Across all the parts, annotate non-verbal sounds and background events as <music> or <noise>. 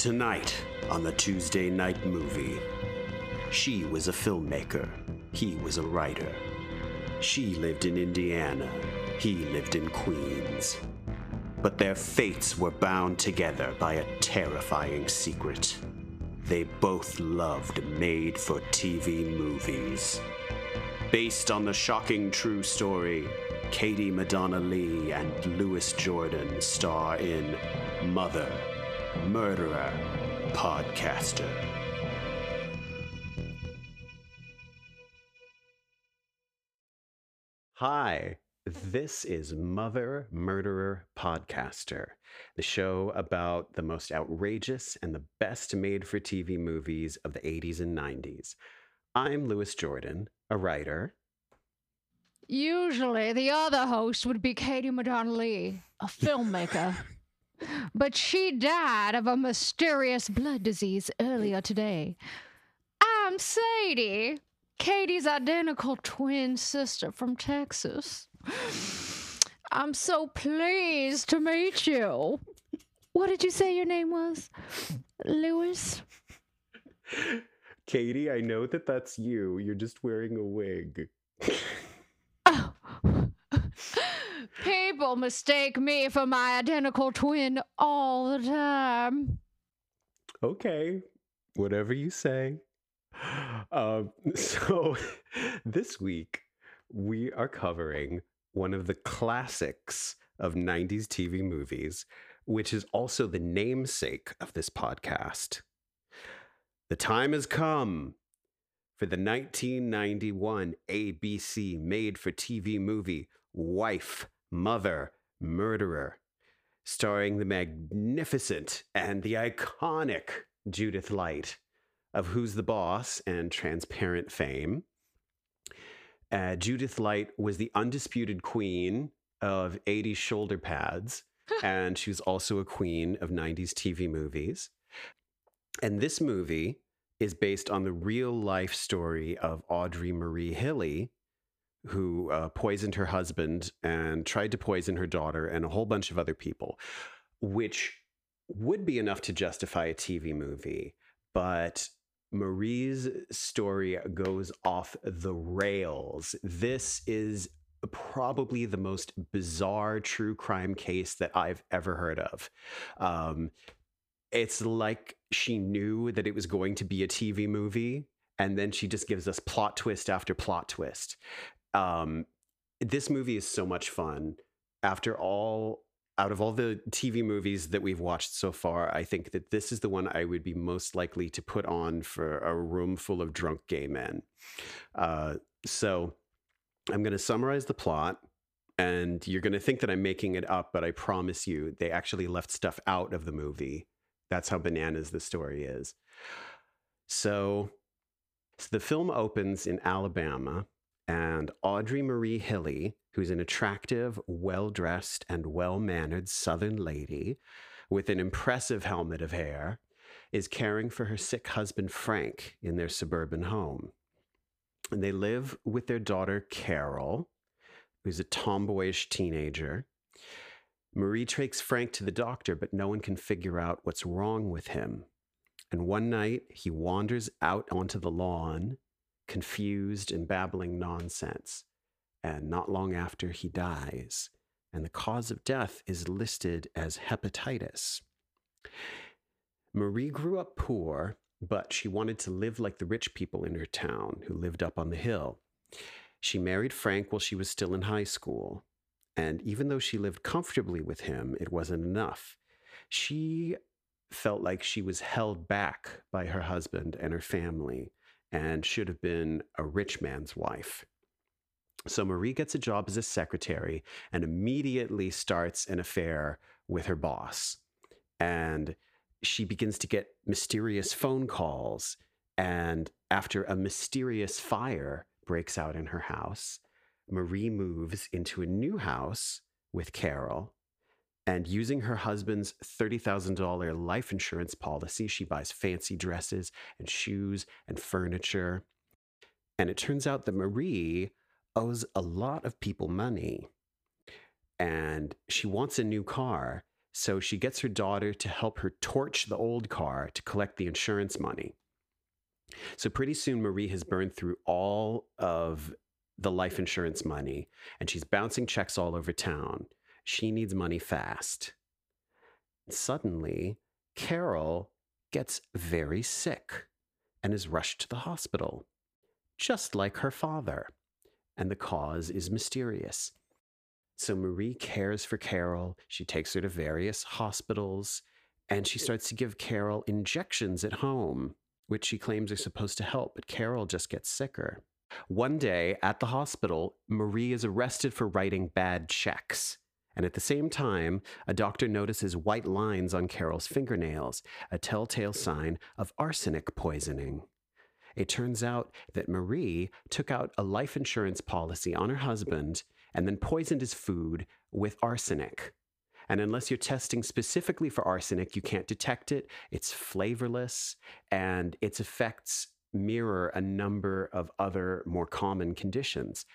Tonight on the Tuesday Night Movie. She was a filmmaker. He was a writer. She lived in Indiana. He lived in Queens. But their fates were bound together by a terrifying secret. They both loved made for TV movies. Based on the shocking true story, Katie Madonna Lee and Louis Jordan star in Mother, Murderer, Podcaster. Hi, this is Mother Murderer Podcaster, the show about the most outrageous and the best made for TV movies of the 80s and 90s. I'm Louis Jordan, a writer. Usually, the other host would be Katie Madonna Lee, a filmmaker. <laughs> but she died of a mysterious blood disease earlier today. I'm Sadie, Katie's identical twin sister from Texas. I'm so pleased to meet you. What did you say your name was? Louis? Katie, I know that that's you. You're just wearing a wig. Oh. <laughs> People mistake me for my identical twin all the time. Okay, whatever you say. <gasps> Um, <laughs> so, <laughs> this week we are covering one of the classics of 90s TV movies, which is also the namesake of this podcast. The time has come for the 1991 ABC made for TV movie Wife, Mother, Murderer, starring the magnificent and the iconic Judith Light of Who's the Boss and Transparent fame. Uh, Judith Light was the undisputed queen of 80s shoulder pads, <laughs> and she was also a queen of 90s TV movies. And this movie is based on the real life story of Audrey Marie Hilley, who uh, poisoned her husband and tried to poison her daughter and a whole bunch of other people, which would be enough to justify a TV movie. But Marie's story goes off the rails. This is probably the most bizarre true crime case that I've ever heard of. Um, it's like she knew that it was going to be a TV movie, and then she just gives us plot twist after plot twist. Um, this movie is so much fun. After all, out of all the TV movies that we've watched so far, I think that this is the one I would be most likely to put on for a room full of drunk gay men. Uh, so I'm going to summarize the plot. And you're going to think that I'm making it up, but I promise you, they actually left stuff out of the movie. That's how bananas the story is. So, so the film opens in Alabama, and Audrey Marie Hilley, who's an attractive, well dressed, and well mannered Southern lady with an impressive helmet of hair, is caring for her sick husband Frank in their suburban home. And they live with their daughter Carol, who's a tomboyish teenager. Marie takes Frank to the doctor, but no one can figure out what's wrong with him. And one night, he wanders out onto the lawn, confused and babbling nonsense. And not long after, he dies. And the cause of death is listed as hepatitis. Marie grew up poor, but she wanted to live like the rich people in her town who lived up on the hill. She married Frank while she was still in high school. And even though she lived comfortably with him, it wasn't enough. She felt like she was held back by her husband and her family and should have been a rich man's wife. So Marie gets a job as a secretary and immediately starts an affair with her boss. And she begins to get mysterious phone calls. And after a mysterious fire breaks out in her house, Marie moves into a new house with Carol. And using her husband's $30,000 life insurance policy, she buys fancy dresses and shoes and furniture. And it turns out that Marie owes a lot of people money. And she wants a new car. So she gets her daughter to help her torch the old car to collect the insurance money. So pretty soon, Marie has burned through all of the life insurance money and she's bouncing checks all over town. She needs money fast. Suddenly, Carol gets very sick and is rushed to the hospital, just like her father. And the cause is mysterious. So Marie cares for Carol. She takes her to various hospitals and she starts to give Carol injections at home, which she claims are supposed to help, but Carol just gets sicker. One day at the hospital, Marie is arrested for writing bad checks. And at the same time, a doctor notices white lines on Carol's fingernails, a telltale sign of arsenic poisoning. It turns out that Marie took out a life insurance policy on her husband and then poisoned his food with arsenic. And unless you're testing specifically for arsenic, you can't detect it. It's flavorless, and its effects mirror a number of other more common conditions.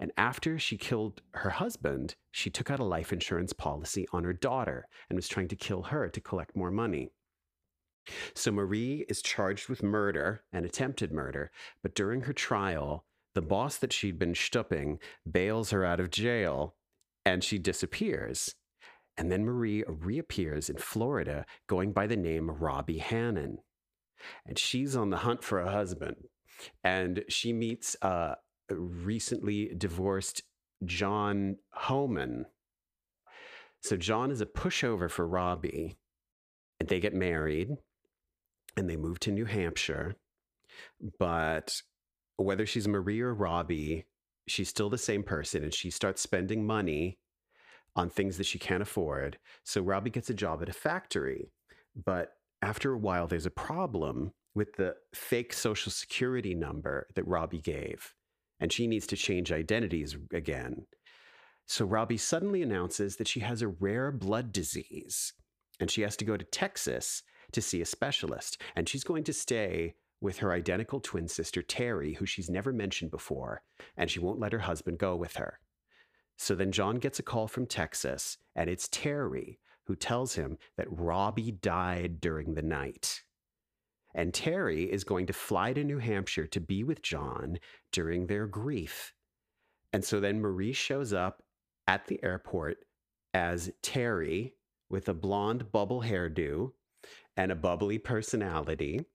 And after she killed her husband, she took out a life insurance policy on her daughter and was trying to kill her to collect more money. So Marie is charged with murder and attempted murder, but during her trial, the boss that she'd been stupping bails her out of jail and she disappears. And then Marie reappears in Florida going by the name Robbie Hannon and she's on the hunt for a husband. And she meets uh, a recently divorced John Homan. So John is a pushover for Robbie, and they get married and they move to New Hampshire. But whether she's Marie or Robbie, she's still the same person and she starts spending money on things that she can't afford. So Robbie gets a job at a factory, but after a while, there's a problem with the fake social security number that Robbie gave, and she needs to change identities again. So Robbie suddenly announces that she has a rare blood disease, and she has to go to Texas to see a specialist. And she's going to stay with her identical twin sister, Terry, who she's never mentioned before, and she won't let her husband go with her. So then John gets a call from Texas, and it's Terry, who tells him that Robbie died during the night. And Terry is going to fly to New Hampshire to be with John during their grief. And so then Marie shows up at the airport as Terry with a blonde bubble hairdo and a bubbly personality.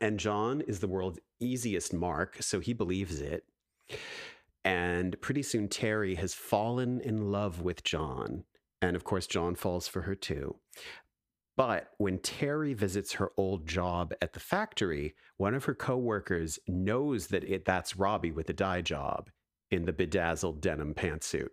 And John is the world's easiest mark, so he believes it. And pretty soon, Terry has fallen in love with John and of course, John falls for her too. But when Terry visits her old job at the factory, one of her coworkers knows that it, that's Robbie with the dye job in the bedazzled denim pantsuit.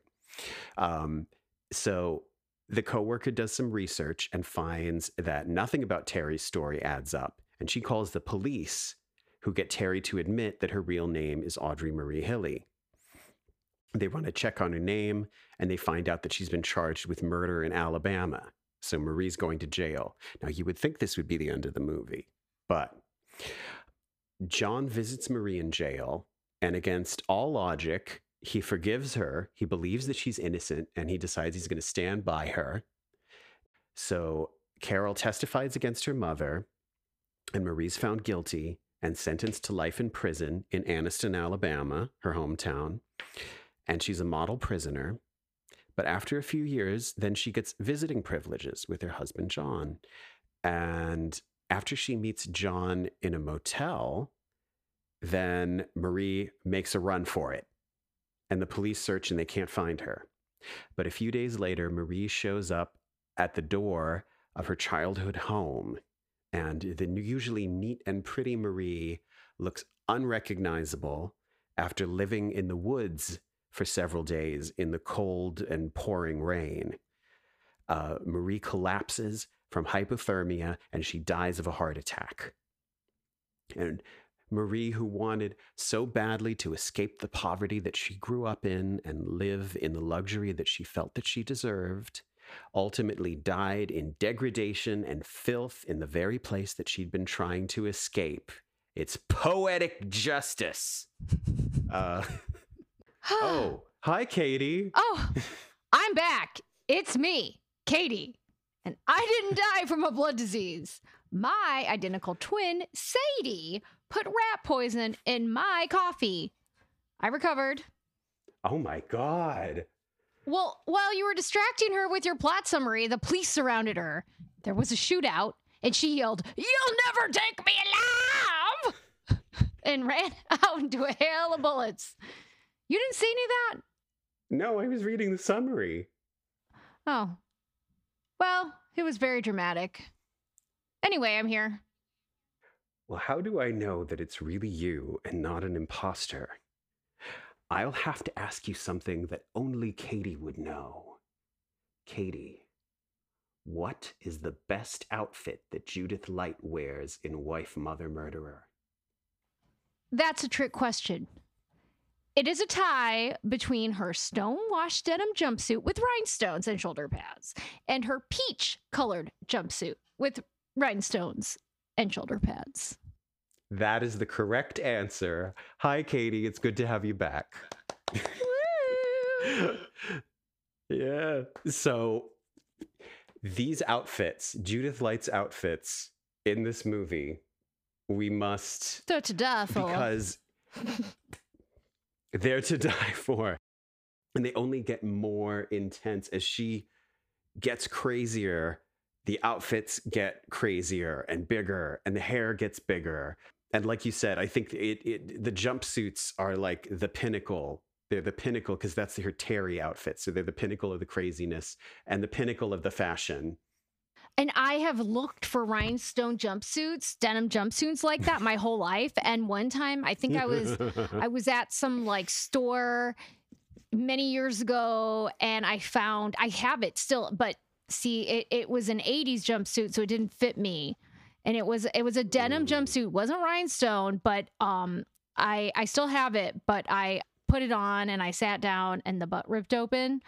Um, so the coworker does some research and finds that nothing about Terry's story adds up. And she calls the police, who get Terry to admit that her real name is Audrey Marie Hilley. They run a check on her name and they find out that she's been charged with murder in Alabama. So Marie's going to jail. Now, you would think this would be the end of the movie, but John visits Marie in jail, and against all logic, he forgives her. He believes that she's innocent, and he decides he's going to stand by her. So Carol testifies against her mother, and Marie's found guilty and sentenced to life in prison in Anniston, Alabama, her hometown and she's a model prisoner. But after a few years, then she gets visiting privileges with her husband, John. And after she meets John in a motel, then Marie makes a run for it. And the police search and they can't find her. But a few days later, Marie shows up at the door of her childhood home. And the usually neat and pretty Marie looks unrecognizable after living in the woods for several days in the cold and pouring rain. Uh, Marie collapses from hypothermia and she dies of a heart attack. And Marie, who wanted so badly to escape the poverty that she grew up in and live in the luxury that she felt that she deserved, ultimately died in degradation and filth in the very place that she'd been trying to escape. It's poetic justice. <laughs> Uh, oh, hi, Katie. Oh, I'm back. It's me, Katie. And I didn't <laughs> die from a blood disease. My identical twin, Sadie, put rat poison in my coffee. I recovered. Oh my god. Well, while you were distracting her with your plot summary, the police surrounded her. There was a shootout, and she yelled, You'll never take me alive! <laughs> and ran <laughs> out into a hail of bullets. You didn't see any of that? No, I was reading the summary. Oh. Well, it was very dramatic. Anyway, I'm here. Well, how do I know that it's really you and not an imposter? I'll have to ask you something that only Katie would know. Katie, what is the best outfit that Judith Light wears in Wife Mother Murderer? That's a trick question. It is a tie between her stone-washed denim jumpsuit with rhinestones and shoulder pads and her peach colored jumpsuit with rhinestones and shoulder pads. That is the correct answer. Hi, Katie. It's good to have you back. <laughs> yeah. So these outfits, Judith Light's outfits in this movie, we must They're to for. because <laughs> they're to <laughs> die for. And they only get more intense as she gets crazier. The outfits get crazier and bigger, and the hair gets bigger. And like you said, I think it, it the jumpsuits are like the pinnacle. They're the pinnacle because that's her Terry outfit. So they're the pinnacle of the craziness and the pinnacle of the fashion. And I have looked for rhinestone jumpsuits, denim jumpsuits like that my whole life. And one time, I think I was <laughs> I was at some like store many years ago and I found I have it still, but see it, it was an 80s jumpsuit, so it didn't fit me. And it was it was a denim jumpsuit, wasn't rhinestone, but um I I still have it, but I put it on and I sat down and the butt ripped open.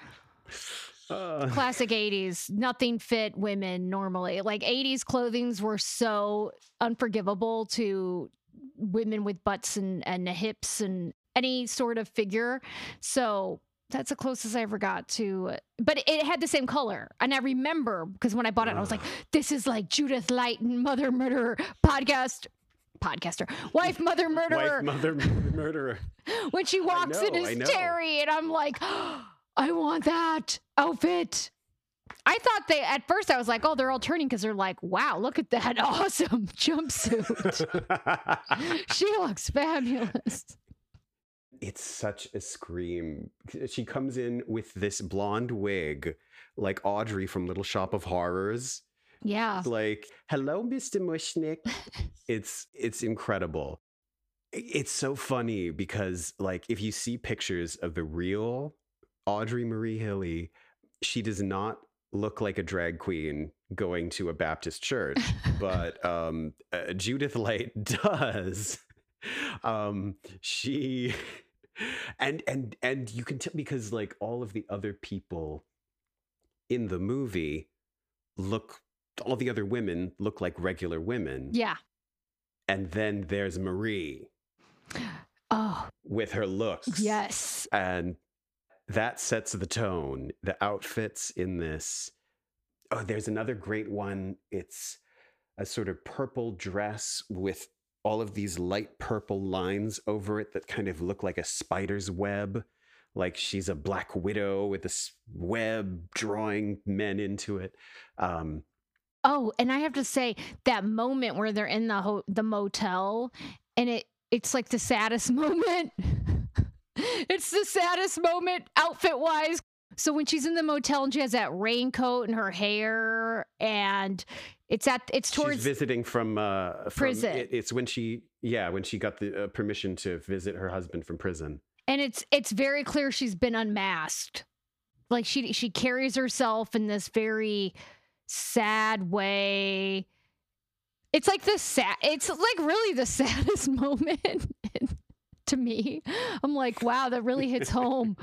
Uh, Classic 80s. Nothing fit women normally. Like 80s clothings were so unforgivable to women with butts and, and hips and any sort of figure. So that's the closest I ever got to, but it had the same color. And I remember because when I bought it, I was like, this is like Judith Light and Mother Murderer podcast. Podcaster, wife, mother, murderer. wife, mother, murderer. <laughs> when she walks in know, I as. Terry, and I'm like, I want that outfit. I thought they at first I was like, oh, they're all turning because they're like, wow, look at that <laughs> awesome jumpsuit. <laughs> she looks fabulous. it's such a scream. She comes in with this blonde wig, like Audrey from Little Shop of Horrors. Yeah. Like, hello, Mr. Mushnick. <laughs> it's it's incredible. It's so funny because, like, if you see pictures of the real Audrey Marie Hilley, she does not look like a drag queen going to a Baptist church, but <laughs> um, uh, Judith Light <laughs> does. Um, she <laughs> and and and you can tell because like all of the other people in the movie look all the other women look like regular women Yeah. and then there's marie <gasps> Oh, with her looks yes. and that sets the tone the outfits in this oh there's another great one it's a sort of purple dress with all of these light purple lines over it that kind of look like a spider's web like she's a black widow with this web drawing men into it um Oh, and I have to say that moment where they're in the ho- the motel and it it's like the saddest <laughs> moment. <laughs> it's the saddest moment outfit wise. So when she's in the motel and she has that raincoat and her hair and it's at it's towards she's visiting from uh from, Prison. it- it's when she yeah when she got the uh, permission to visit her husband from prison and it's it's very clear she's been unmasked. Like she she carries herself in this very sad way. It's like the sad. It's like really the <laughs> saddest moment to me. <laughs> I'm like, wow, that really hits home.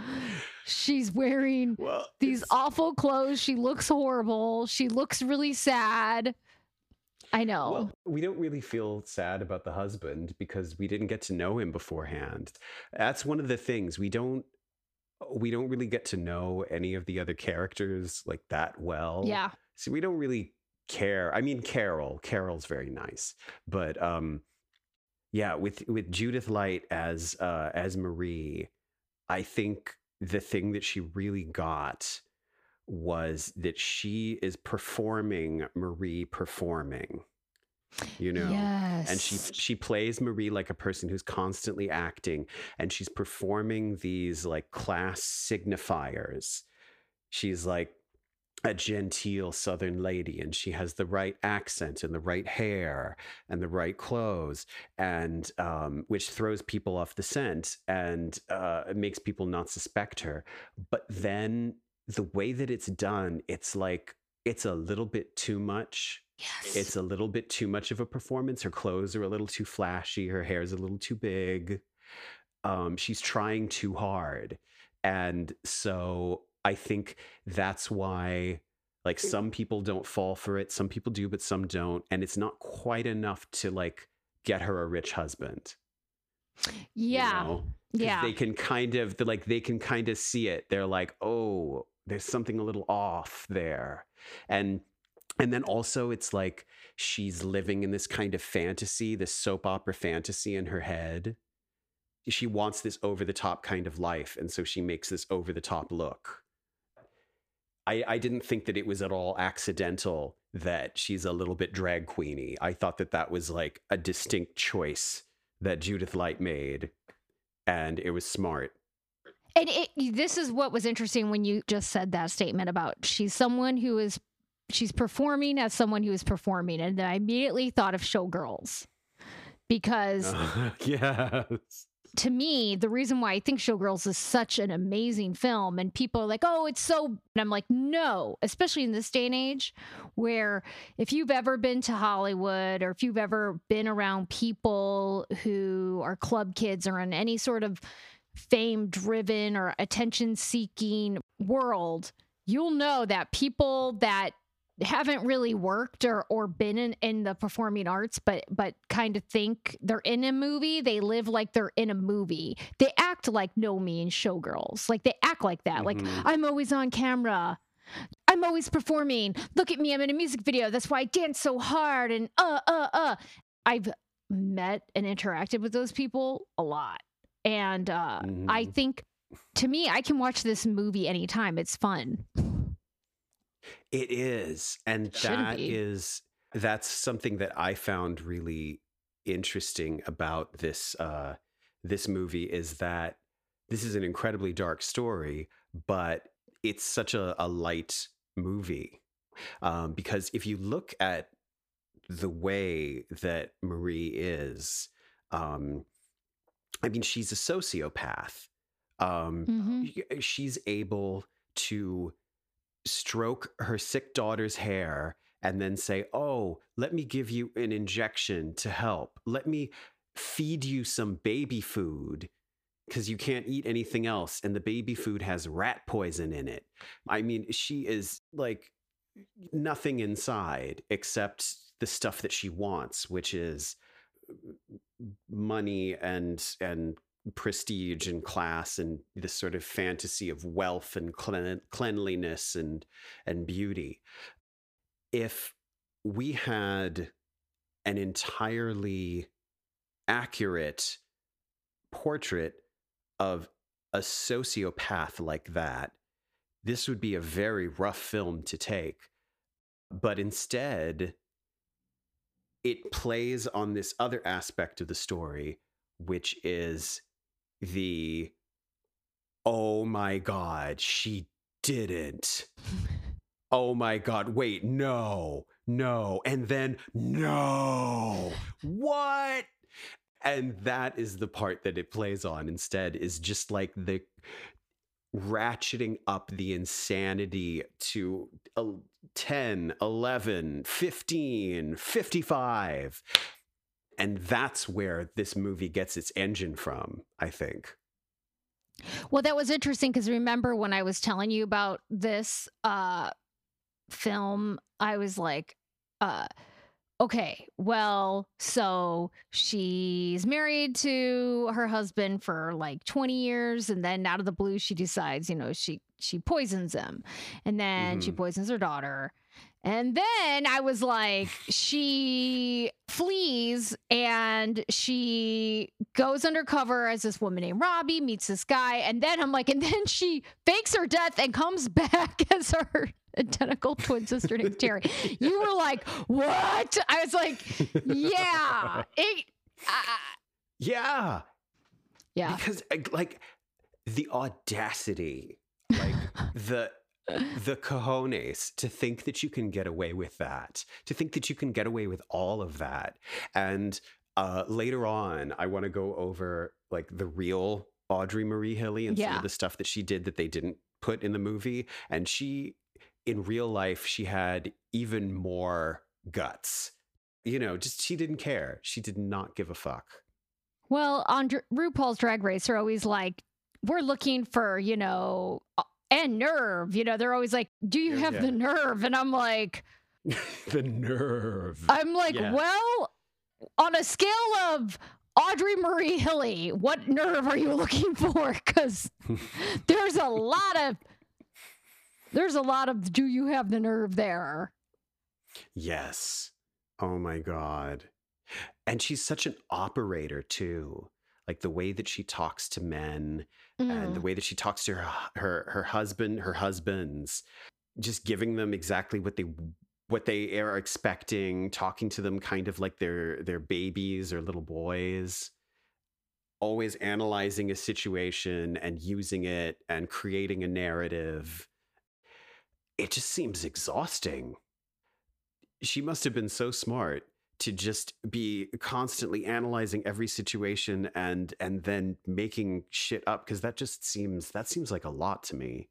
She's wearing <laughs> well these it's- awful clothes. She looks horrible. She looks really sad. I know. Well, we don't really feel sad about the husband because we didn't get to know him beforehand. That's one of the things we don't we don't really get to know any of the other characters like that well. yeah. so we don't really care. I mean, Carol, Carol's very nice, but um, yeah, with with Judith Light as uh, as Marie, I think the thing that she really got was that she is performing Marie performing you know yes. and she she plays marie like a person who's constantly acting and she's performing these like class signifiers she's like a genteel southern lady and she has the right accent and the right hair and the right clothes and um, which throws people off the scent and uh, makes people not suspect her. But then the way that it's done it's like it's a little bit too much. Yes. it's a little bit too much of a performance. Her clothes are a little too flashy. Her hair is a little too big. Um, she's trying too hard. And so i think that's why like mm. some people don't fall for it some people do but some don't and it's not quite enough to like get her a rich husband. You yeah. Yeah. they can kind of like they can kind of see it. They're like oh there's something a little off there. And and then also it's like she's living in this kind of fantasy this soap opera fantasy in her head. She wants this over the top kind of life and so she makes this over the top look I, I didn't think that it was at all accidental that she's a little bit drag queeny. I thought that that was like a distinct choice that Judith Light made, and it was smart. And it, this is what was interesting when you just said that statement about she's someone who is she's performing as someone who is performing, and then I immediately thought of Showgirls because <laughs> yes. To me, the reason why I think Showgirls is such an amazing film, and people are like, oh, it's so. And I'm like, no, especially in this day and age where if you've ever been to Hollywood or if you've ever been around people who are club kids or in any sort of fame driven or attention seeking world, you'll know that people that haven't really worked or or been in, in the performing arts but but kind of think they're in a movie they live like they're in a movie. They act like no mean showgirls. Like they act like that. Like Mhm. i'm always on camera. I'm always performing. Look at me i'm in a music video. That's why i dance so hard and uh uh uh. I've met and interacted with those people a lot. And uh i Mhm. think to me i can watch this movie anytime. It's fun It is. And Shouldn't that be. is that's something that I found really interesting about this uh this movie is that this is an incredibly dark story, but it's such a, a light movie. Um, because if you look at the way that Marie is, um, I mean, she's a sociopath. Um, Mhm. she's able to stroke her sick daughter's hair and then say, Oh, let me give you an injection to help. Let me feed you some baby food because you can't eat anything else. And the baby food has rat poison in it. I mean, she is like nothing inside except the stuff that she wants, which is money and and prestige and class and this sort of fantasy of wealth and clean, cleanliness and and beauty. If we had an entirely accurate portrait of a sociopath like that this would be a very rough film to take. But instead it plays on this other aspect of the story which is the oh my god she didn't. Oh my god wait no no and then no what? And that is the part that it plays on instead is just like the ratcheting up the insanity to el- 10 11 15 55 and that's where this movie gets its engine from i think Well, that was interesting because remember when I was telling you about this uh film, I was like, uh okay, well, so she's married to her husband for like 20 years and then out of the blue she decides, you know, she she poisons him. And then she Mhm. poisons her daughter. And then I was like, she flees and she goes undercover as this woman named Robbie, meets this guy. And then I'm like, and then she fakes her death and comes <laughs> back as her identical twin sister named Terry. You were like, what? I was like, yeah. It, uh, Yeah. yeah. Because like the audacity, like <laughs> the the cojones to think that you can get away with that, to think that you can get away with all of that. And uh, later on, I want to go over like the real Audrey Marie Hilley and some of the stuff that she did that they didn't put in the movie. And she, in real life, she had even more guts. You know, just she didn't care. She did not give a fuck. Well, on Dr- RuPaul's Drag Race, they're always like, we're looking for, you know, and nerve. You know, they're always like, do you Yeah, have yeah. the nerve? And I'm like, <laughs> the nerve. I'm like, Yeah. well, on a scale of Audrey Marie Hilley, what nerve are you looking <laughs> for? Because <laughs> there's a lot of, there's a lot of, do you have the nerve there? Yes. Oh my God. And she's such an operator too. Like the way that she talks to men and the Mm. way that she talks to her her her husband, her husbands, just giving them exactly what they what they are expecting, talking to them kind of like they're they're babies or little boys. Always analyzing a situation and using it and creating a narrative. It just seems exhausting she must have been so smart to just be constantly analyzing every situation and and then making shit up because that just seems that seems like a lot to me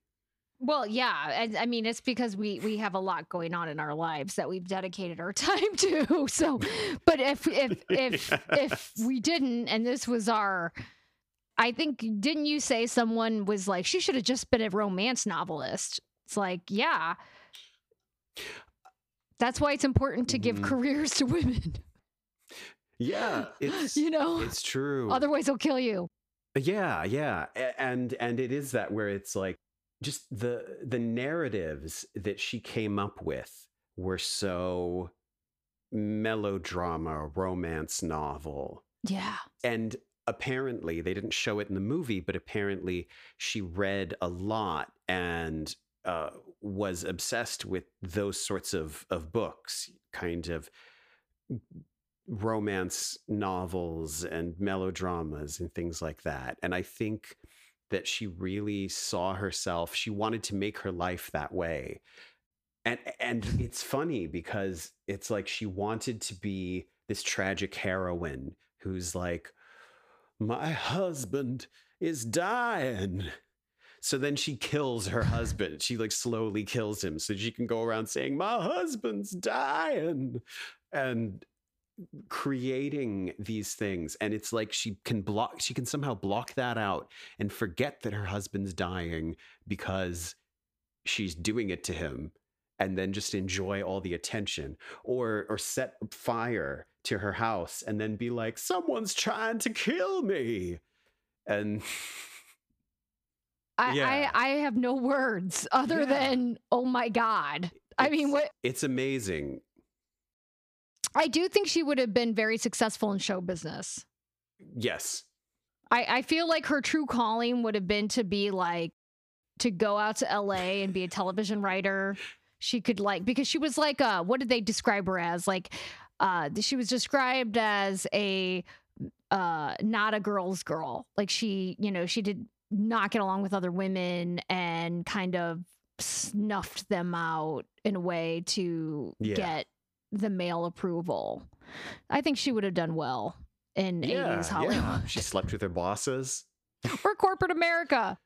Well, yeah. I, I mean, it's because we we have a lot going on in our lives that we've dedicated our <laughs> time to. So, <laughs> but if if if if we didn't, and this was our, I think didn't you say someone was like she should have just been a romance novelist? It's like, yeah. That's why it's important to give Mhm. careers to women. yeah <laughs> it's you know, it's true otherwise they'll kill you. yeah yeah and and it is that where it's like just the the narratives that she came up with were so melodrama romance novel Yeah. and apparently they didn't show it in the movie but apparently she read a lot and uh, was obsessed with those sorts of of books kind of romance novels and melodramas and things like that. And i think that she really saw herself she wanted to make her life that way. And and it's funny because it's like she wanted to be this tragic heroine who's like my husband is dying so then she kills her husband. She like slowly kills him so she can go around saying my husband's dying and creating these things. And it's like she can block she can somehow block that out and forget that her husband's dying because she's doing it to him and then just enjoy all the attention or or set fire to her house and then be like someone's trying to kill me. And <laughs> I, Yeah. I I have no words other Yeah. than oh my god. I mean, it's- what it's amazing I do think she would have been very successful in show business. yes I, I feel like her true calling would have been to be like to go out to LA and be a television writer. She could like because she was like uh what did they describe her as? Like uh she was described as a uh not a girl's girl. Like she, you know, she did not get along with other women and kind of snuffed them out in a way to Yeah. get the male approval. I think she would have done well in yeah, 80s Hollywood yeah. she slept with her bosses <laughs> or corporate America.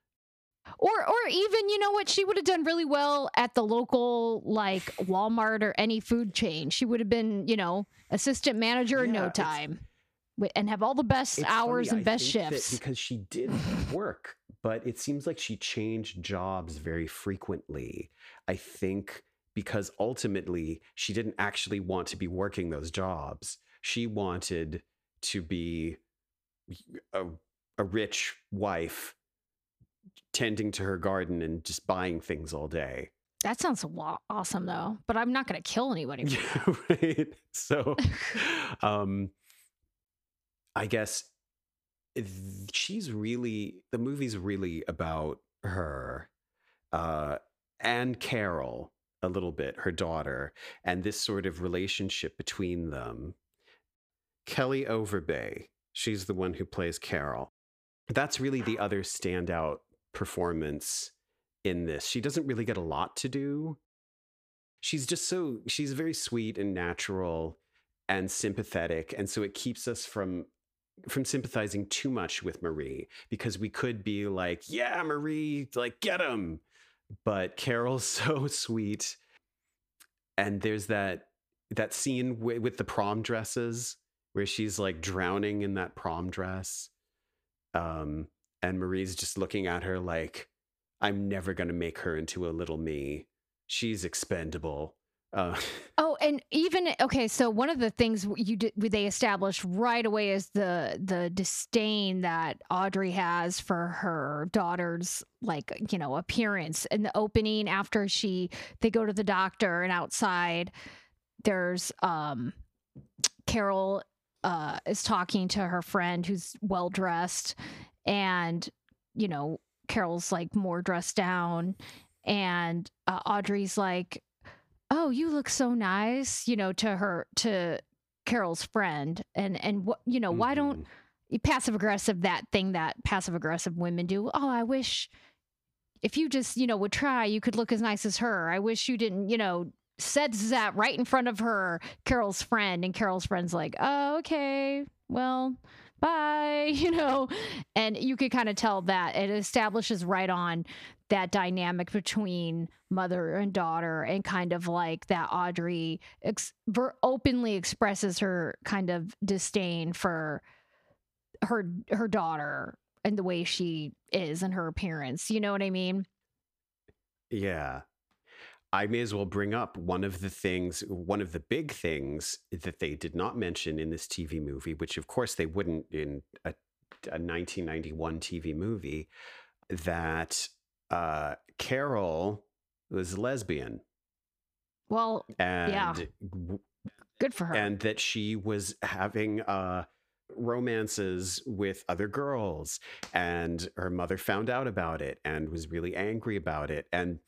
Or or even, you know what, she would have done really well at the local like Walmart or any food chain. She would have been, you know, assistant manager in no time. And have all the best hours funny, and I best shifts. because she did <laughs> work, but it seems like she changed jobs very frequently. I think because ultimately she didn't actually want to be working those jobs. She wanted to be a, a rich wife tending to her garden and just buying things all day. That sounds awesome though, but I'm not going to kill anybody. for <laughs> Yeah, right. So, <laughs> um, I guess she's really the movie's really about her, uh, and Carol a little bit, her daughter, and this sort of relationship between them. Kelly Overbay, she's the one who plays Carol. That's really the other standout performance in this. She doesn't really get a lot to do. She's just so she's very sweet and natural and sympathetic and so it keeps us from from sympathizing too much with Marie because we could be like, "Yeah, Marie, like get him." But Carol's <laughs> so sweet. And there's that that scene wi- with the prom dresses where she's like drowning in that prom dress. Um and Marie's just looking at her like I'm never going to make her into a little me. She's expendable. Uh, <laughs> Oh, and even okay, so one of the things you did they established right away is the the disdain that Audrey has for her daughter's like you know appearance in the opening after she they go to the doctor and outside there's um Carol uh is talking to her friend who's well dressed and you know Carol's like more dressed down and uh, Audrey's like oh you look so nice you know to her to carol's friend and and what you know why don't mhm. passive aggressive that thing that passive aggressive women do oh i wish if you just you know would try you could look as nice as her i wish you didn't you know said that right in front of her carol's friend and carol's friend's like oh okay well bye <laughs> you know and you could kind of tell that it establishes right on that dynamic between mother and daughter and kind of like that audrey ex- openly expresses her kind of disdain for her her daughter and the way she is and her appearance you know what i mean Yeah. I may as well bring up one of the things, one of the big things that they did not mention in this TV movie, which of course they wouldn't in a, a 1991 TV movie, that uh, Carol was lesbian. Well and yeah, good for her. and that she was having uh romances with other girls and her mother found out about it and was really angry about it. And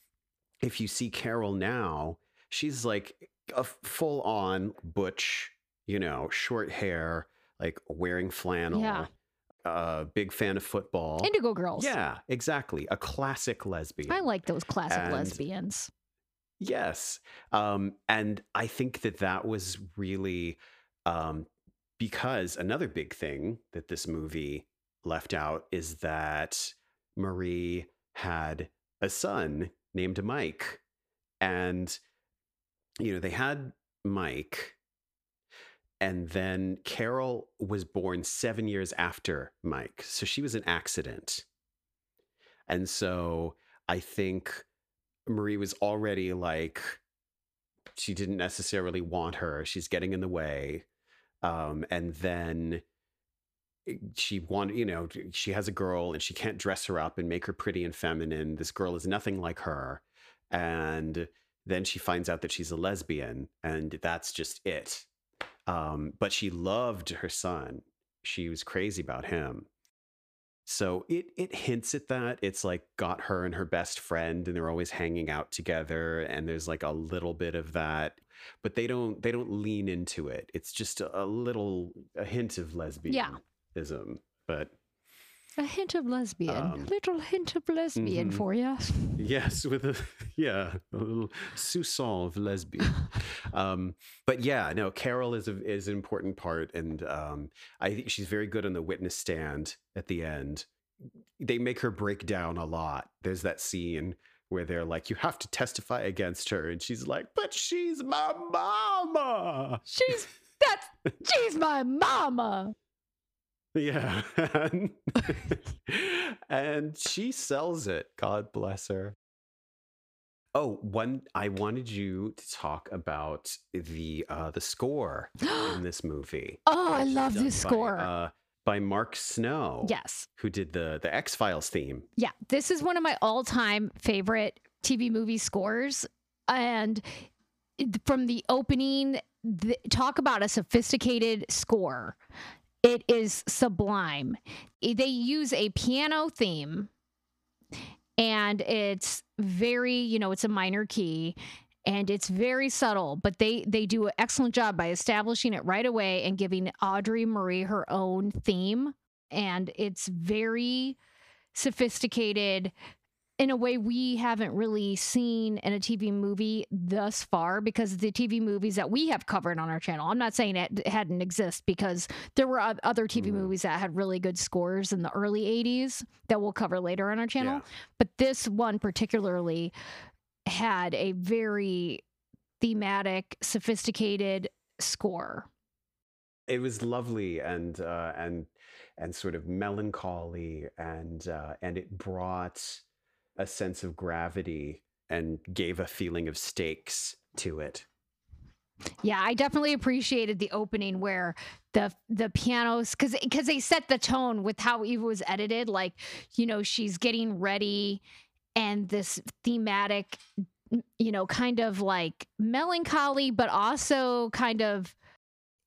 if you see Carol now she's like a full on butch you know short hair like wearing flannel Yeah. uh big fan of football indigo girls yeah exactly a classic lesbian i like those classic And- lesbians Yes. Um, and I think that that was really um, because another big thing that this movie left out is that Marie had a son named Mike. And, you know, they had Mike. And then Carol was born seven years after Mike. So she was an accident. And so I think Marie was already like, she didn't necessarily want her. She's getting in the way. Um, and then she wanted, you know, she has a girl and she can't dress her up and make her pretty and feminine. This girl is nothing like her. And then she finds out that she's a lesbian, and that's just it. Um, but she loved her son. She was crazy about him. So it it hints at that. It's like got her and her best friend, and they're always hanging out together. And there's like a little bit of that, but they don't they don't lean into it. It's just a, a little a hint of lesbianism. But a hint of lesbian Um, little hint of lesbian mhm. for you <laughs> yes, with a <laughs> yeah, a little soupçon of lesbian. <laughs> um, but yeah, no, Carol is a, is an important part, and um, I think she's very good on the witness stand at the end. They make her break down a lot. There's that scene where they're like, "You have to testify against her," and she's like, "But she's my mama." she's that's she's my mama Yeah, <laughs> <laughs> and, she sells it. God bless her. Oh, one I wanted you to talk about the uh the score in <gasps> this movie. oh i love this by, score uh, by Mark Snow. yes who did the the X Files theme. Yeah, this is one of my all-time favorite TV movie scores. And from the opening, the, talk about a sophisticated score. It is sublime. They use a piano theme and it's very, you know, it's a minor key and it's very subtle but they they do an excellent job by establishing it right away and giving audrey marie her own theme and it's very sophisticated in a way we haven't really seen in a TV movie thus far because the TV movies that we have covered on our channel. I'm not saying it hadn't exist because there were other TV mm. movies that had really good scores in the early 80s that we'll cover later on our channel. Yeah. But this one particularly had a very thematic, sophisticated score. It was lovely and uh, and and sort of melancholy and uh, and it brought a sense of gravity and gave a feeling of stakes to it. Yeah, I definitely appreciated the opening where the the pianos because because they set the tone with how Eva was edited. Like, you know, she's getting ready, and this thematic, you know, kind of like melancholy, but also kind of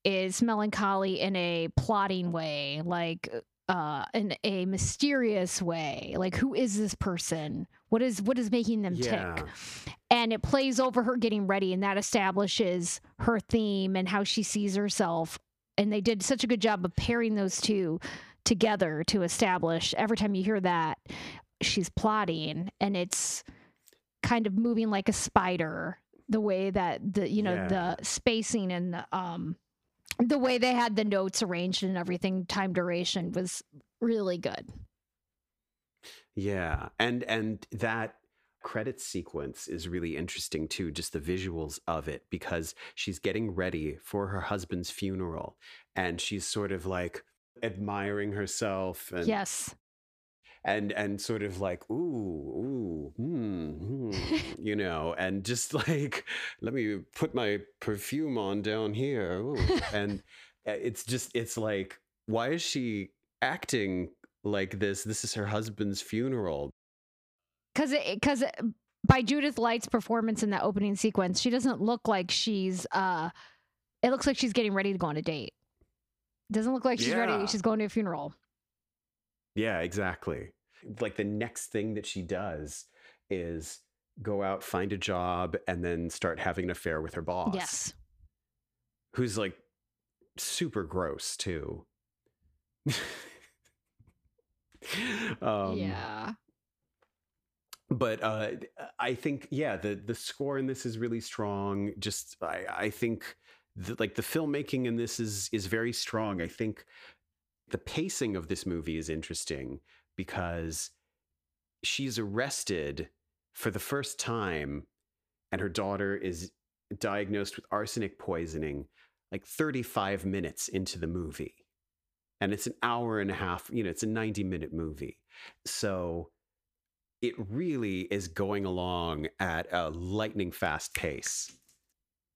is melancholy in a plotting way. Like, uh in a mysterious way like who is this person what is what is making them yeah. tick and it plays over her getting ready and that establishes her theme and how she sees herself and they did such a good job of pairing those two together to establish every time you hear that she's plotting and it's kind of moving like a spider the way that the you know yeah. the spacing and the um the way they had the notes arranged and everything, time duration was really good. Yeah, and and that credit sequence is really interesting too, just the visuals of it, because she's getting ready for her husband's funeral and she's sort of like admiring herself and yes and and sort of like ooh ooh hmm, hmm, <laughs> you know and just <laughs> like let me put my perfume on down here ooh. and uh, it's just it's like why is she acting like this this is her husband's funeral because because by judith light's performance in that opening sequence she doesn't look like she's uh it looks like she's getting ready to go on a date doesn't look like she's yeah. ready she's going to a funeral yeah, exactly. Like the next thing that she does is go out, find a job, and then start having an affair with her boss. Yes. Who's like super gross too. <laughs> um, yeah. But uh, I think, yeah, the the score in this is really strong. Just I, I think the, like the filmmaking in this is is very strong. I think the pacing of this movie is interesting because she's arrested for the first time and her daughter is diagnosed with arsenic poisoning like 35 minutes into the movie. And it's an hour and a half, you know, it's a 90 minute movie. So it really is going along at a lightning fast pace.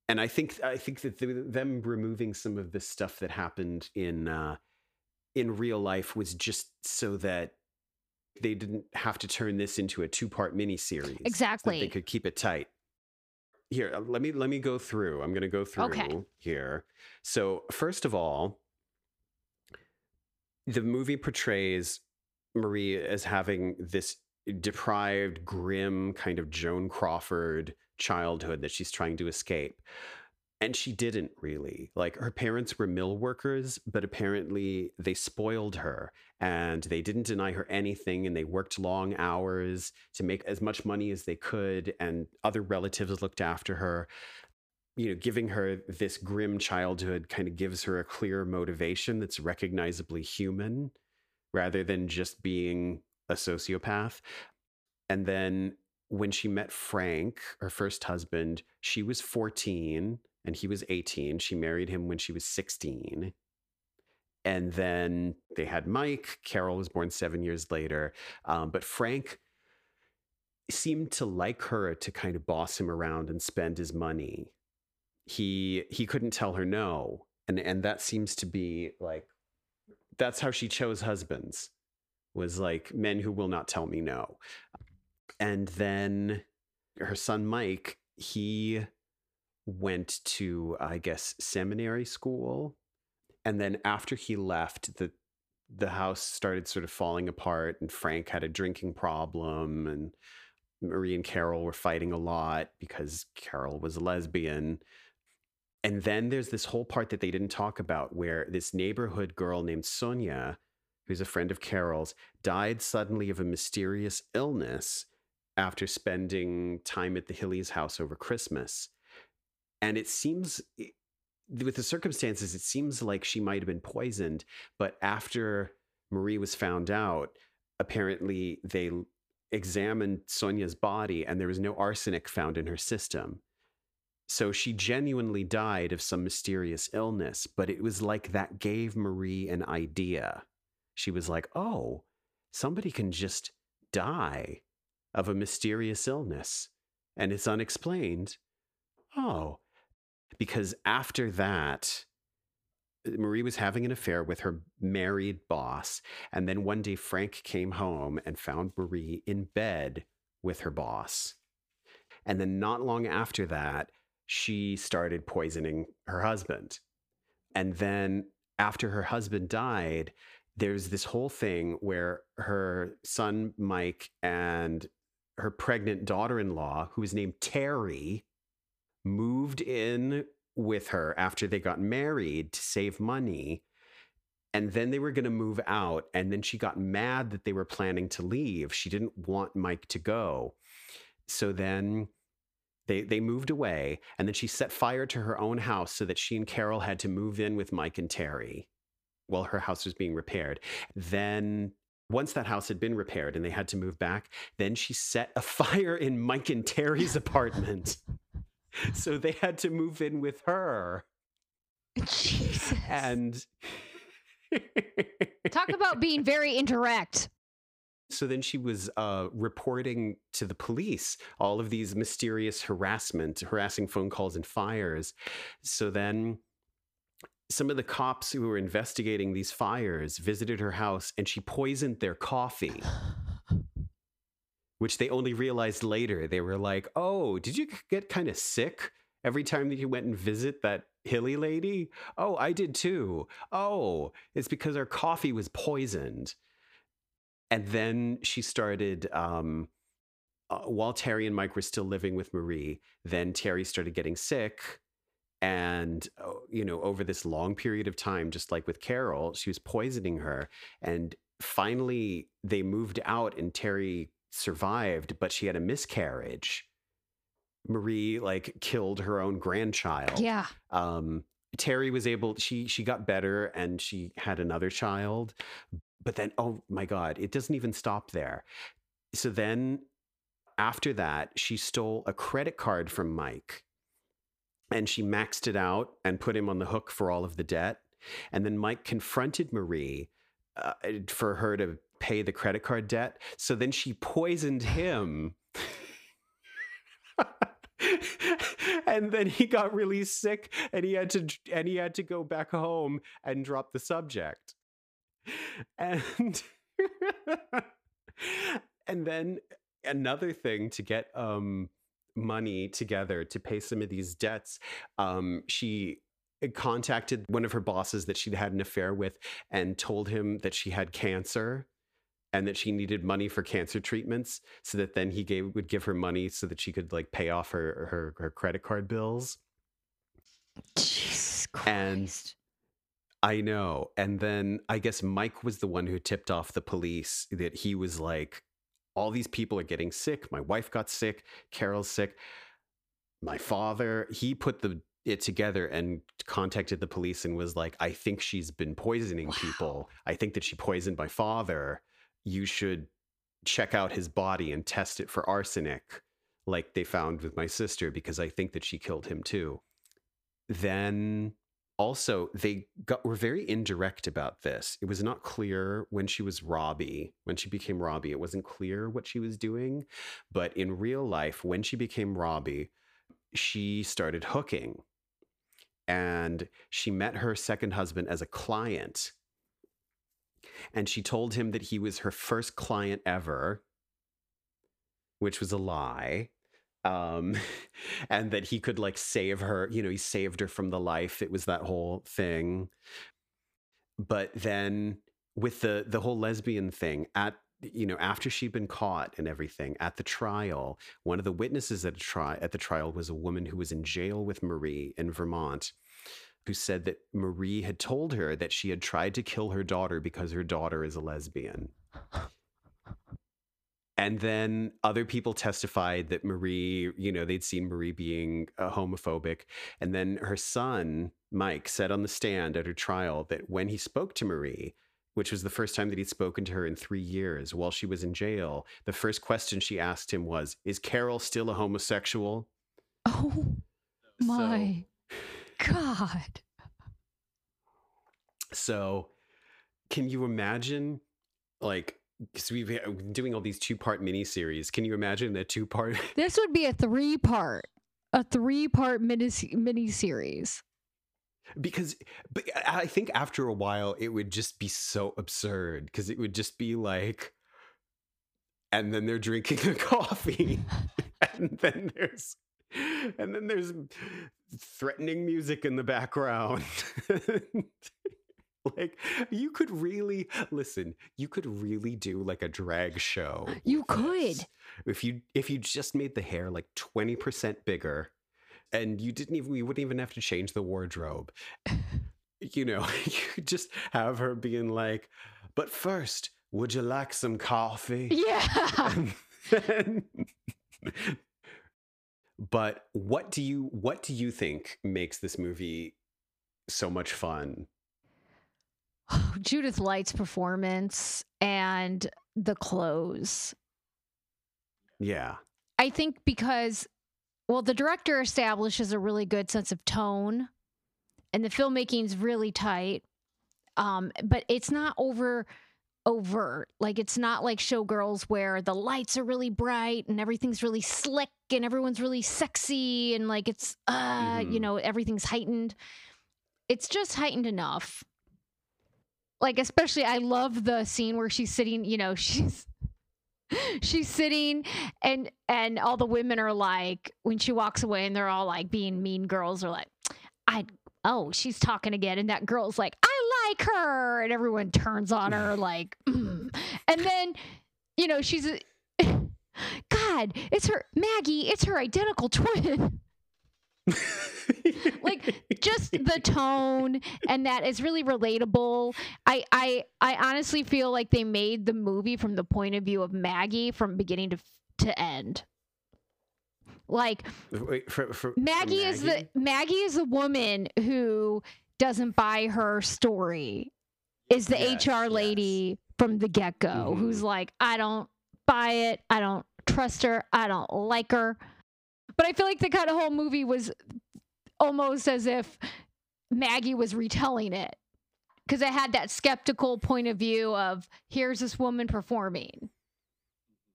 And I think I think that the, them removing some of the stuff that happened in uh, in real life was just so that they didn't have to turn this into a two-part miniseries. Exactly. So they could keep it tight. Here, uh, let me let me go through. I'm going to go through okay. here. So, first of all, the movie portrays Marie as having this deprived, grim kind of Joan Crawford childhood that she's trying to escape. And she didn't really. Like her parents were mill workers, but apparently they spoiled her and they didn't deny her anything and they worked long hours to make as much money as they could and other relatives looked after her. You know, giving her this grim childhood kind of gives her a clear motivation that's recognizably human rather than just being a sociopath. And then when she met Frank, her first husband, she was 14 and he was 18. She married him when she was 16. And then they had Mike. Carol was born seven years later. Um, but Frank seemed to like her to kind of boss him around and spend his money. He he couldn't tell her no. And and that seems to be like that's how she chose husbands was like men who will not tell me no. And then her son Mike, he went to, I guess, seminary school. And then after he left, the the house started sort of falling apart and Frank had a drinking problem and Marie and Carol were fighting a lot because Carol was a lesbian. And then there's this whole part that they didn't talk about where this neighborhood girl named Sonia, who's a friend of Carol's, died suddenly of a mysterious illness after spending time at the Hilleys house over Christmas. And it seems, with the circumstances, it seems like she might have been poisoned. But after Marie was found out, apparently they examined Sonia's body and there was no arsenic found in her system. So she genuinely died of some mysterious illness, but it was like that gave Marie an idea. She was like, oh, somebody can just die of a mysterious illness and it's unexplained. Oh, because after that, Marie was having an affair with her married boss. And then one day, Frank came home and found Marie in bed with her boss. And then, not long after that, she started poisoning her husband. And then, after her husband died, there's this whole thing where her son, Mike, and her pregnant daughter in law, who is named Terry, moved in with her after they got married to save money. And then they were going to move out. And then she got mad that they were planning to leave. She didn't want Mike to go. So then they, they moved away. And then she set fire to her own house so that she and Carol had to move in with Mike and Terry while her house was being repaired. Then once that house had been repaired and they had to move back, then she set a <laughs> fire in Mike and Terry's <laughs> apartment <laughs> so they had to move in with her. Jesus. And talk about being <laughs> very indirect. So then she was uh, reporting to the police all of these mysterious harassment, harassing phone calls and fires. So then some of the cops who were investigating these fires visited her house and she poisoned their coffee <sighs> <gasps> <gasps> <gasps> which they only realized later. They were like, "Oh, did you get kind of sick every time that you went and visit that Hilley lady? Oh, I did too. Oh, it's because our coffee was poisoned." And then she started um, uh, while Terry and Mike were still living with Marie, then Terry started getting sick. And, uh, you know, over this long period of time, just like with Carol, she was poisoning her. And finally, they moved out, and Terry survived, but she had a miscarriage. Marie like killed her own grandchild. Yeah. Um, Terry was able she she got better and she had another child. But then oh my god, it doesn't even stop there. So then after that, she stole a credit card from Mike and she maxed it out and put him on the hook for all of the debt. And then Mike confronted Marie uh, for her to pay the credit card debt. So then she poisoned him. <laughs> and then he got really sick and he had to and he had to go back home and drop the subject. And <laughs> and then another thing to get um money together to pay some of these debts um she contacted one of her bosses that she'd had an affair with and told him that she had cancer and that she needed money for cancer treatments so that then he gave would give her money so that she could like pay off her her, her credit card bills. Jesus Christ. and i know. And then i guess mike was the one who tipped off the police that he was like all these people are getting sick. My wife got sick. Carol's sick. My father he put the it together and contacted the police and was like i think she's been poisoning Wow. people i think that she poisoned my father you should check out his body and test it for arsenic, like they found with my sister, because I think that she killed him too. Then also, they got were very indirect about this. It was not clear when she was Robbie, when she became Robbie, it wasn't clear what she was doing. But in real life, when she became Robbie, she started hooking. And she met her second husband as a client and she told him that he was her first client ever, which was a lie. um <laughs> and that he could like save her you know he saved her from the life it was that whole thing but then with the the whole lesbian thing at you know after she'd been caught and everything at the trial one of the witnesses at, a tri- at the trial was a woman who was in jail with marie in vermont who said that marie had told her that she had tried to kill her daughter because her daughter is a lesbian and then other people testified that Marie, you know, they'd seen Marie being uh, homophobic. And then her son, Mike, said on the stand at her trial that when he spoke to Marie, which was the first time that he'd spoken to her in three years while she was in jail, the first question she asked him was, Is Carol still a homosexual? Oh my so, God. So, can you imagine like because we've been doing all these two part miniseries. Can you imagine a two part? <laughs> This would be a three part, a three part mini mini series. Because, but I think after a while it would just be so absurd because it would just be like, and then they're drinking a <laughs> coffee, <laughs> and then there's, and then there's threatening music in the background. <laughs> like you could really listen you could really do like a drag show <gasps> you could. If you if you just made the hair like 20% bigger and you didn't even you wouldn't even have to change the wardrobe. <laughs> You know <laughs> you just have her being like but first would you like some coffee? Yeah but what do you what do you think makes this movie so much fun <sighs> Judith Light's performance and the clothes. Yeah. I think because, well, the director establishes a really good sense of tone and the filmmaking's really tight. Um, but it's not over overt. Like it's not like showgirls where the lights are really bright and everything's really slick and everyone's really sexy and like it's uh, mm-hmm. you know, everything's heightened. It's just heightened enough like especially I love the scene where she's sitting, you know, <laughs> she's she's sitting and and all the women are like when she walks away and they're all like being mean girls are like I oh, she's talking again and that girl's like I like her and everyone turns on her like <laughs> mm. and then you know, she's a, <laughs> God, it's her Maggie, it's her identical twin. <laughs> like just the tone and that is really relatable. I I I honestly feel like they made the movie from the point of view of Maggie from beginning to to end. Like Wait, for, for, Maggie, Maggie is the Maggie is the woman who doesn't buy her story. Is the yes, HR lady yes. from the get go mm-hmm. who's like, I don't buy it. I don't trust her. I don't like her. But I feel like the kind of whole movie was almost as if Maggie was retelling it because I had that skeptical point of view of here's this woman performing.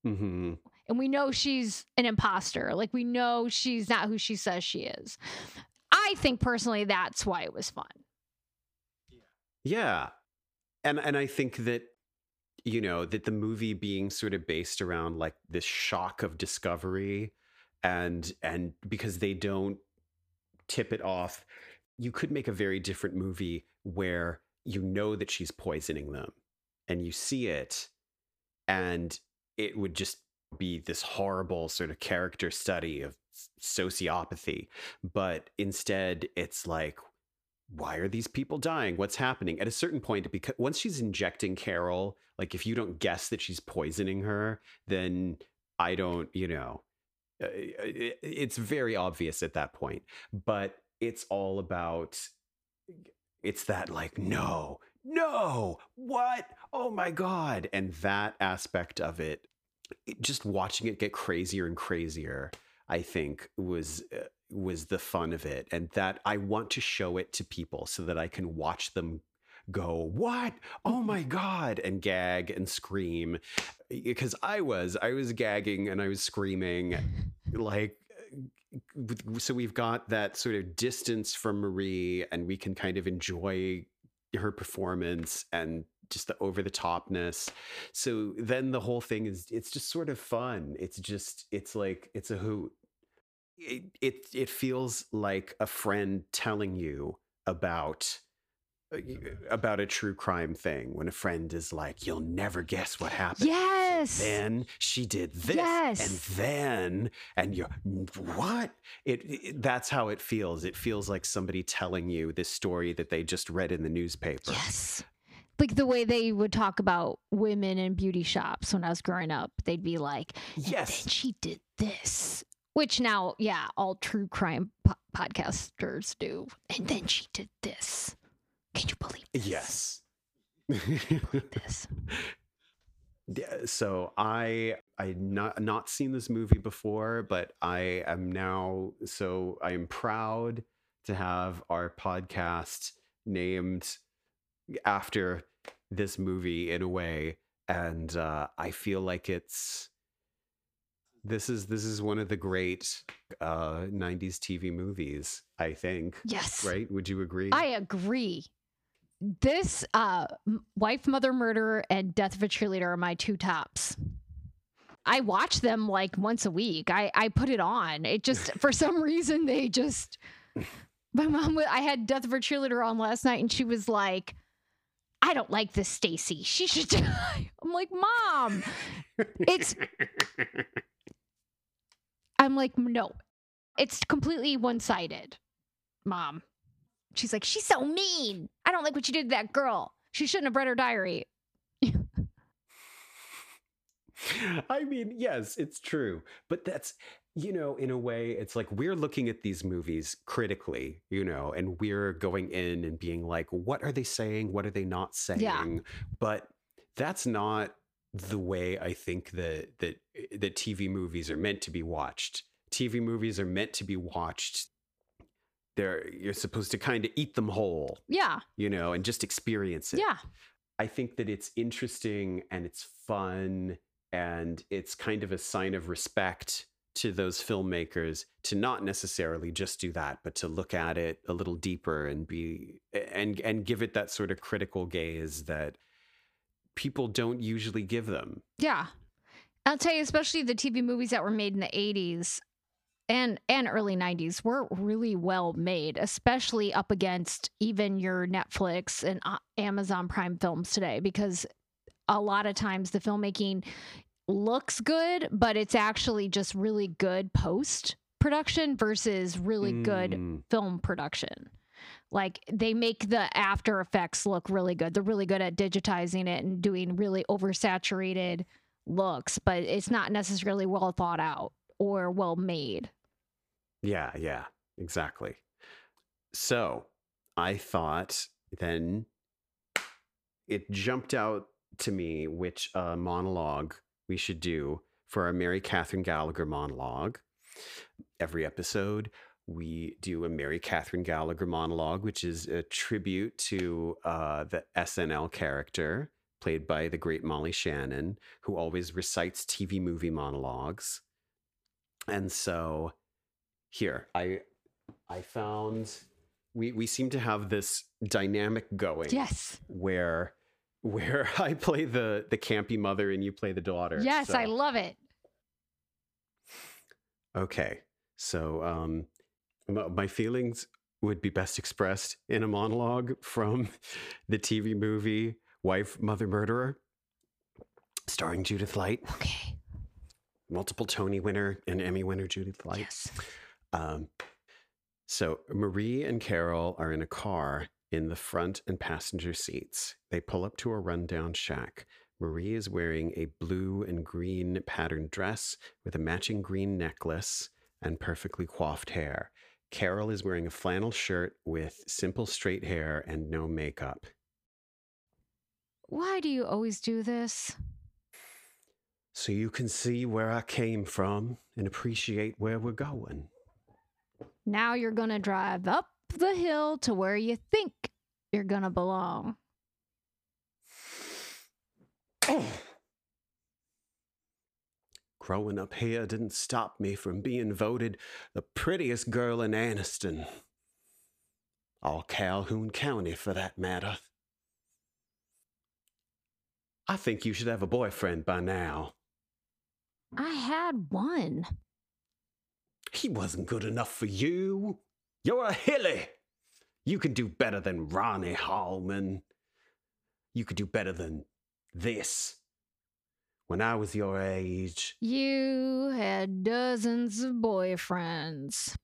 Mm-hmm. And we know she's an imposter. Like we know she's not who she says she is. I think personally that's why it was fun. Yeah. And and I think that you know that the movie being sort of based around like this shock of discovery and and because they don't tip it off you could make a very different movie where you know that she's poisoning them and you see it and it would just be this horrible sort of character study of sociopathy but instead it's like why are these people dying? What's happening? At a certain point because once she's injecting carol like if you don't guess that she's poisoning her then i don't you know uh, it's very obvious at that point but it's all about it's that like no no what? Oh my god. And that aspect of it, it just watching it get crazier and crazier i think was uh, was the fun of it and that i want to show it to people so that i can watch them go, What? Oh my <laughs> God, and gag and scream. Because I was, I was gagging and I was screaming like, so we've got that sort of distance from Marie, and we can kind of enjoy her performance and just the over the topness. So then the whole thing is it's just sort of fun. It's just it's like it's a hoot. It, it it feels like a friend telling you about uh, about a true crime thing when a friend is like you'll never guess what happened Yes. then she did this Yes. and then and you're what it, it that's how it feels it feels like somebody telling you this story that they just read in the newspaper Yes. Like the way they would talk about women in beauty shops when I was growing up. They'd be like, yes then she did this. Which now, yeah, all true crime po- podcasters do. And then she did this. Can you believe this? yes This. <laughs> Yeah, so I I not not seen this movie before, but I am now so I am proud to have our podcast named after this movie in a way, and uh, I feel like it's this is this is one of the great uh, '90s TV movies. I think, Yes. right? Would you agree? I agree. This uh wife, mother, murder, and death of a cheerleader are my two tops. I watch them like once a week. I I put it on. It just for some reason they just. My mom, I had death of a cheerleader on last night, and she was like, "I don't like this Stacy. She should <laughs> die." I'm like, "Mom, it's I'm like, no, it's completely one sided, mom. She's like, she's so mean. I don't like what you did to that girl. She shouldn't have read her diary. <laughs> I mean, yes, it's true. But that's, you know, in a way, it's like we're looking at these movies critically, you know, and we're going in and being like, what are they saying? What are they not saying? Yeah. But that's not the way I think that that eh, that TV movies are meant to be watched. TV movies are meant to be watched. They're you're supposed to kind of eat them whole, Yeah, you know, and just experience it. yeah, I think that it's interesting and it's fun and it's kind of a sign of respect to those filmmakers to not necessarily just do that but to look at it a little deeper and be and and give it that sort of critical gaze that people don't usually give them. yeah. I'll tell you, especially the TV movies that were made in the 80s and and early 90s were really well made, especially up against even your Netflix and uh, Amazon Prime films today because a lot of times the filmmaking looks good, but it's actually just really good post production versus really good Mm, film production. Like they make the after effects look really good. They're really good at digitizing it and doing really oversaturated looks, but it's not necessarily well thought out or well made. Yeah, yeah, exactly. So I thought then it jumped out to me which uh, monologue we should do for our Mary Catherine Gallagher monologue. Every episode, we do a Mary Catherine Gallagher monologue, which is a tribute to uh, the SNL character played by the great Molly Shannon, who always recites TV movie monologues. And so here i i found we we seem to have this dynamic going Yes. where where <laughs> i play the the campy mother and you play the daughter Yes, I love it. okay so um my feelings would be best expressed in a monologue from <laughs> the tv movie wife mother murderer starring judith light Okay. multiple tony winner and emmy winner judith light Yes. Um, so Marie and Carol are in a car in the front and passenger seats. They pull up to a rundown shack. Marie is wearing a blue and green patterned dress with a matching green necklace and perfectly coiffed hair. Carol is wearing a flannel shirt with simple straight hair and no makeup. Why do you always do this? So you can see where I came from and appreciate where we're going. Now you're going to drive up the hill to where you think you're going to belong. Oh, Growing up here didn't stop me from being voted the prettiest girl in Anniston. All Calhoun County, for that matter. I think you should have a boyfriend by now. I had one. He wasn't good enough for you. You're a Hilley. You can do better than Ronnie Hallman. You could do better than this. When I was your age, You had dozens of boyfriends.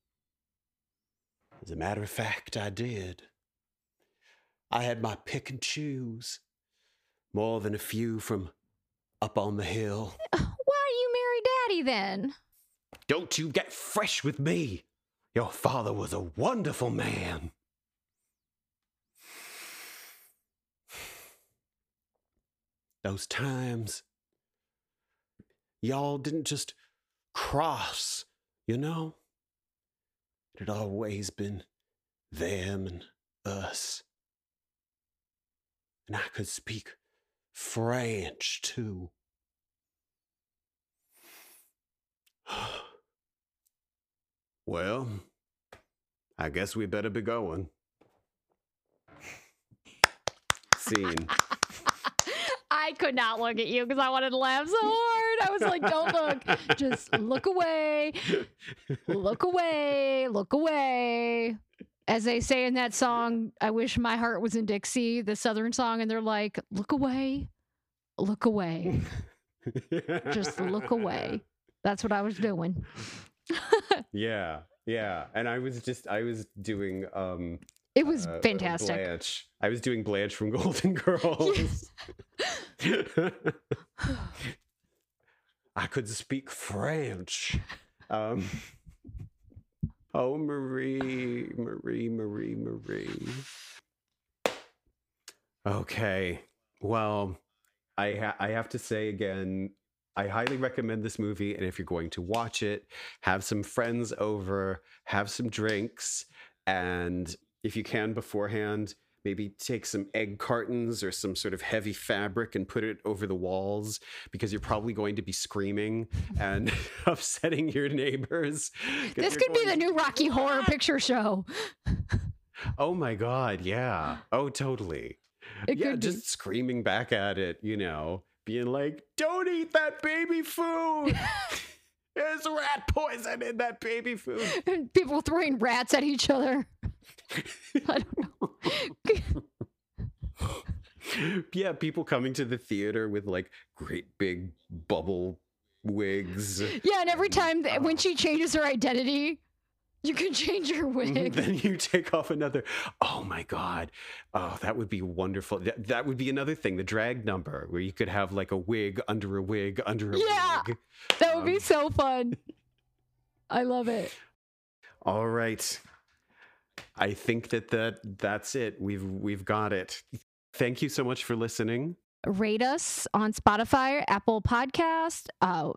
as a matter of fact, I did. I had my pick and choose. More than a few from up on the hill. <laughs> Why do you marry daddy then? Don't you get fresh with me. Your father was a wonderful man. <sighs> Those times, y'all didn't just cross, you know? It had always been them and us. And I could speak French too. <sighs> Well, I guess we better be going. <laughs> Scene. I could not look at you because I wanted to laugh so hard. I was like, don't look. Just look away. Look away. Look away. As they say in that song, I wish my heart was in Dixie, the Southern song, and they're like, look away. Look away. Just look away. That's what I was doing. <laughs> yeah, yeah. And I was just, I was doing, um, It was uh, fantastic. Blanche. I was doing Blanche from <laughs> Golden Girls. <laughs> I could speak French. Um, oh, Marie, Marie, Marie, Marie. Okay. Well, I ha- I have to say again, I highly recommend this movie. And if you're going to watch it, have some friends over, have some drinks, and if you can beforehand, maybe take some egg cartons or some sort of heavy fabric and put it over the walls because you're probably going to be screaming and <laughs> upsetting your neighbors. This could be the new Rocky Horror <laughs> Picture Show. <laughs> Oh my god, yeah. Oh, totally. It yeah, could be. just screaming back at it, you know, being like, "Don't eat that baby food. There's rat poison in that baby food." And people throwing rats at each other. <laughs> I don't know. <laughs> yeah, people coming to the theater with like great big bubble wigs. Yeah, and every time that, when Oh. she changes her identity, you can <laughs> change your wig. then you take off another. Oh my god! Oh, that would be wonderful. That, that would be another thing. The drag number where you could have like a wig under a wig under a Yeah. wig. that would be um, so fun. I love it. All right. I think that, that that's it. We've we've got it. Thank you so much for listening. Rate us on Spotify, Apple Podcast. Uh,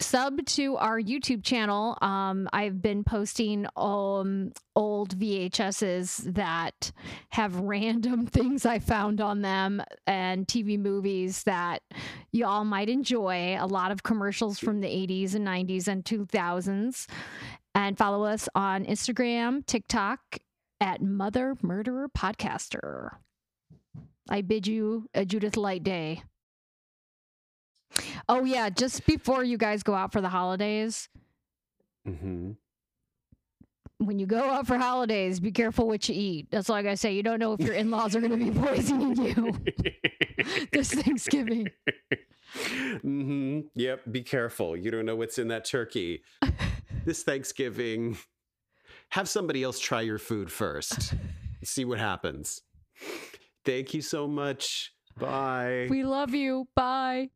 sub to our YouTube channel. Um, I've been posting um, old VHSs that have <laughs> random things I found on them and TV movies that y'all might enjoy. A lot of commercials from the 80s and 90s and 2000s. And follow us on Instagram, TikTok at Mother Murderer Podcaster. I bid you a Judith Light day. Oh, yeah. Just before you guys go out for the holidays, hmm when you go out for holidays, be careful what you eat. That's all I say. You don't know if your in laws are gonna be <laughs> poisoning you <laughs> this Thanksgiving. hmm Yep. Be careful. You don't know what's in that turkey. <laughs> this Thanksgiving, have somebody else try your food first. <laughs> See what happens. Thank you so much. Bye. We love you. Bye.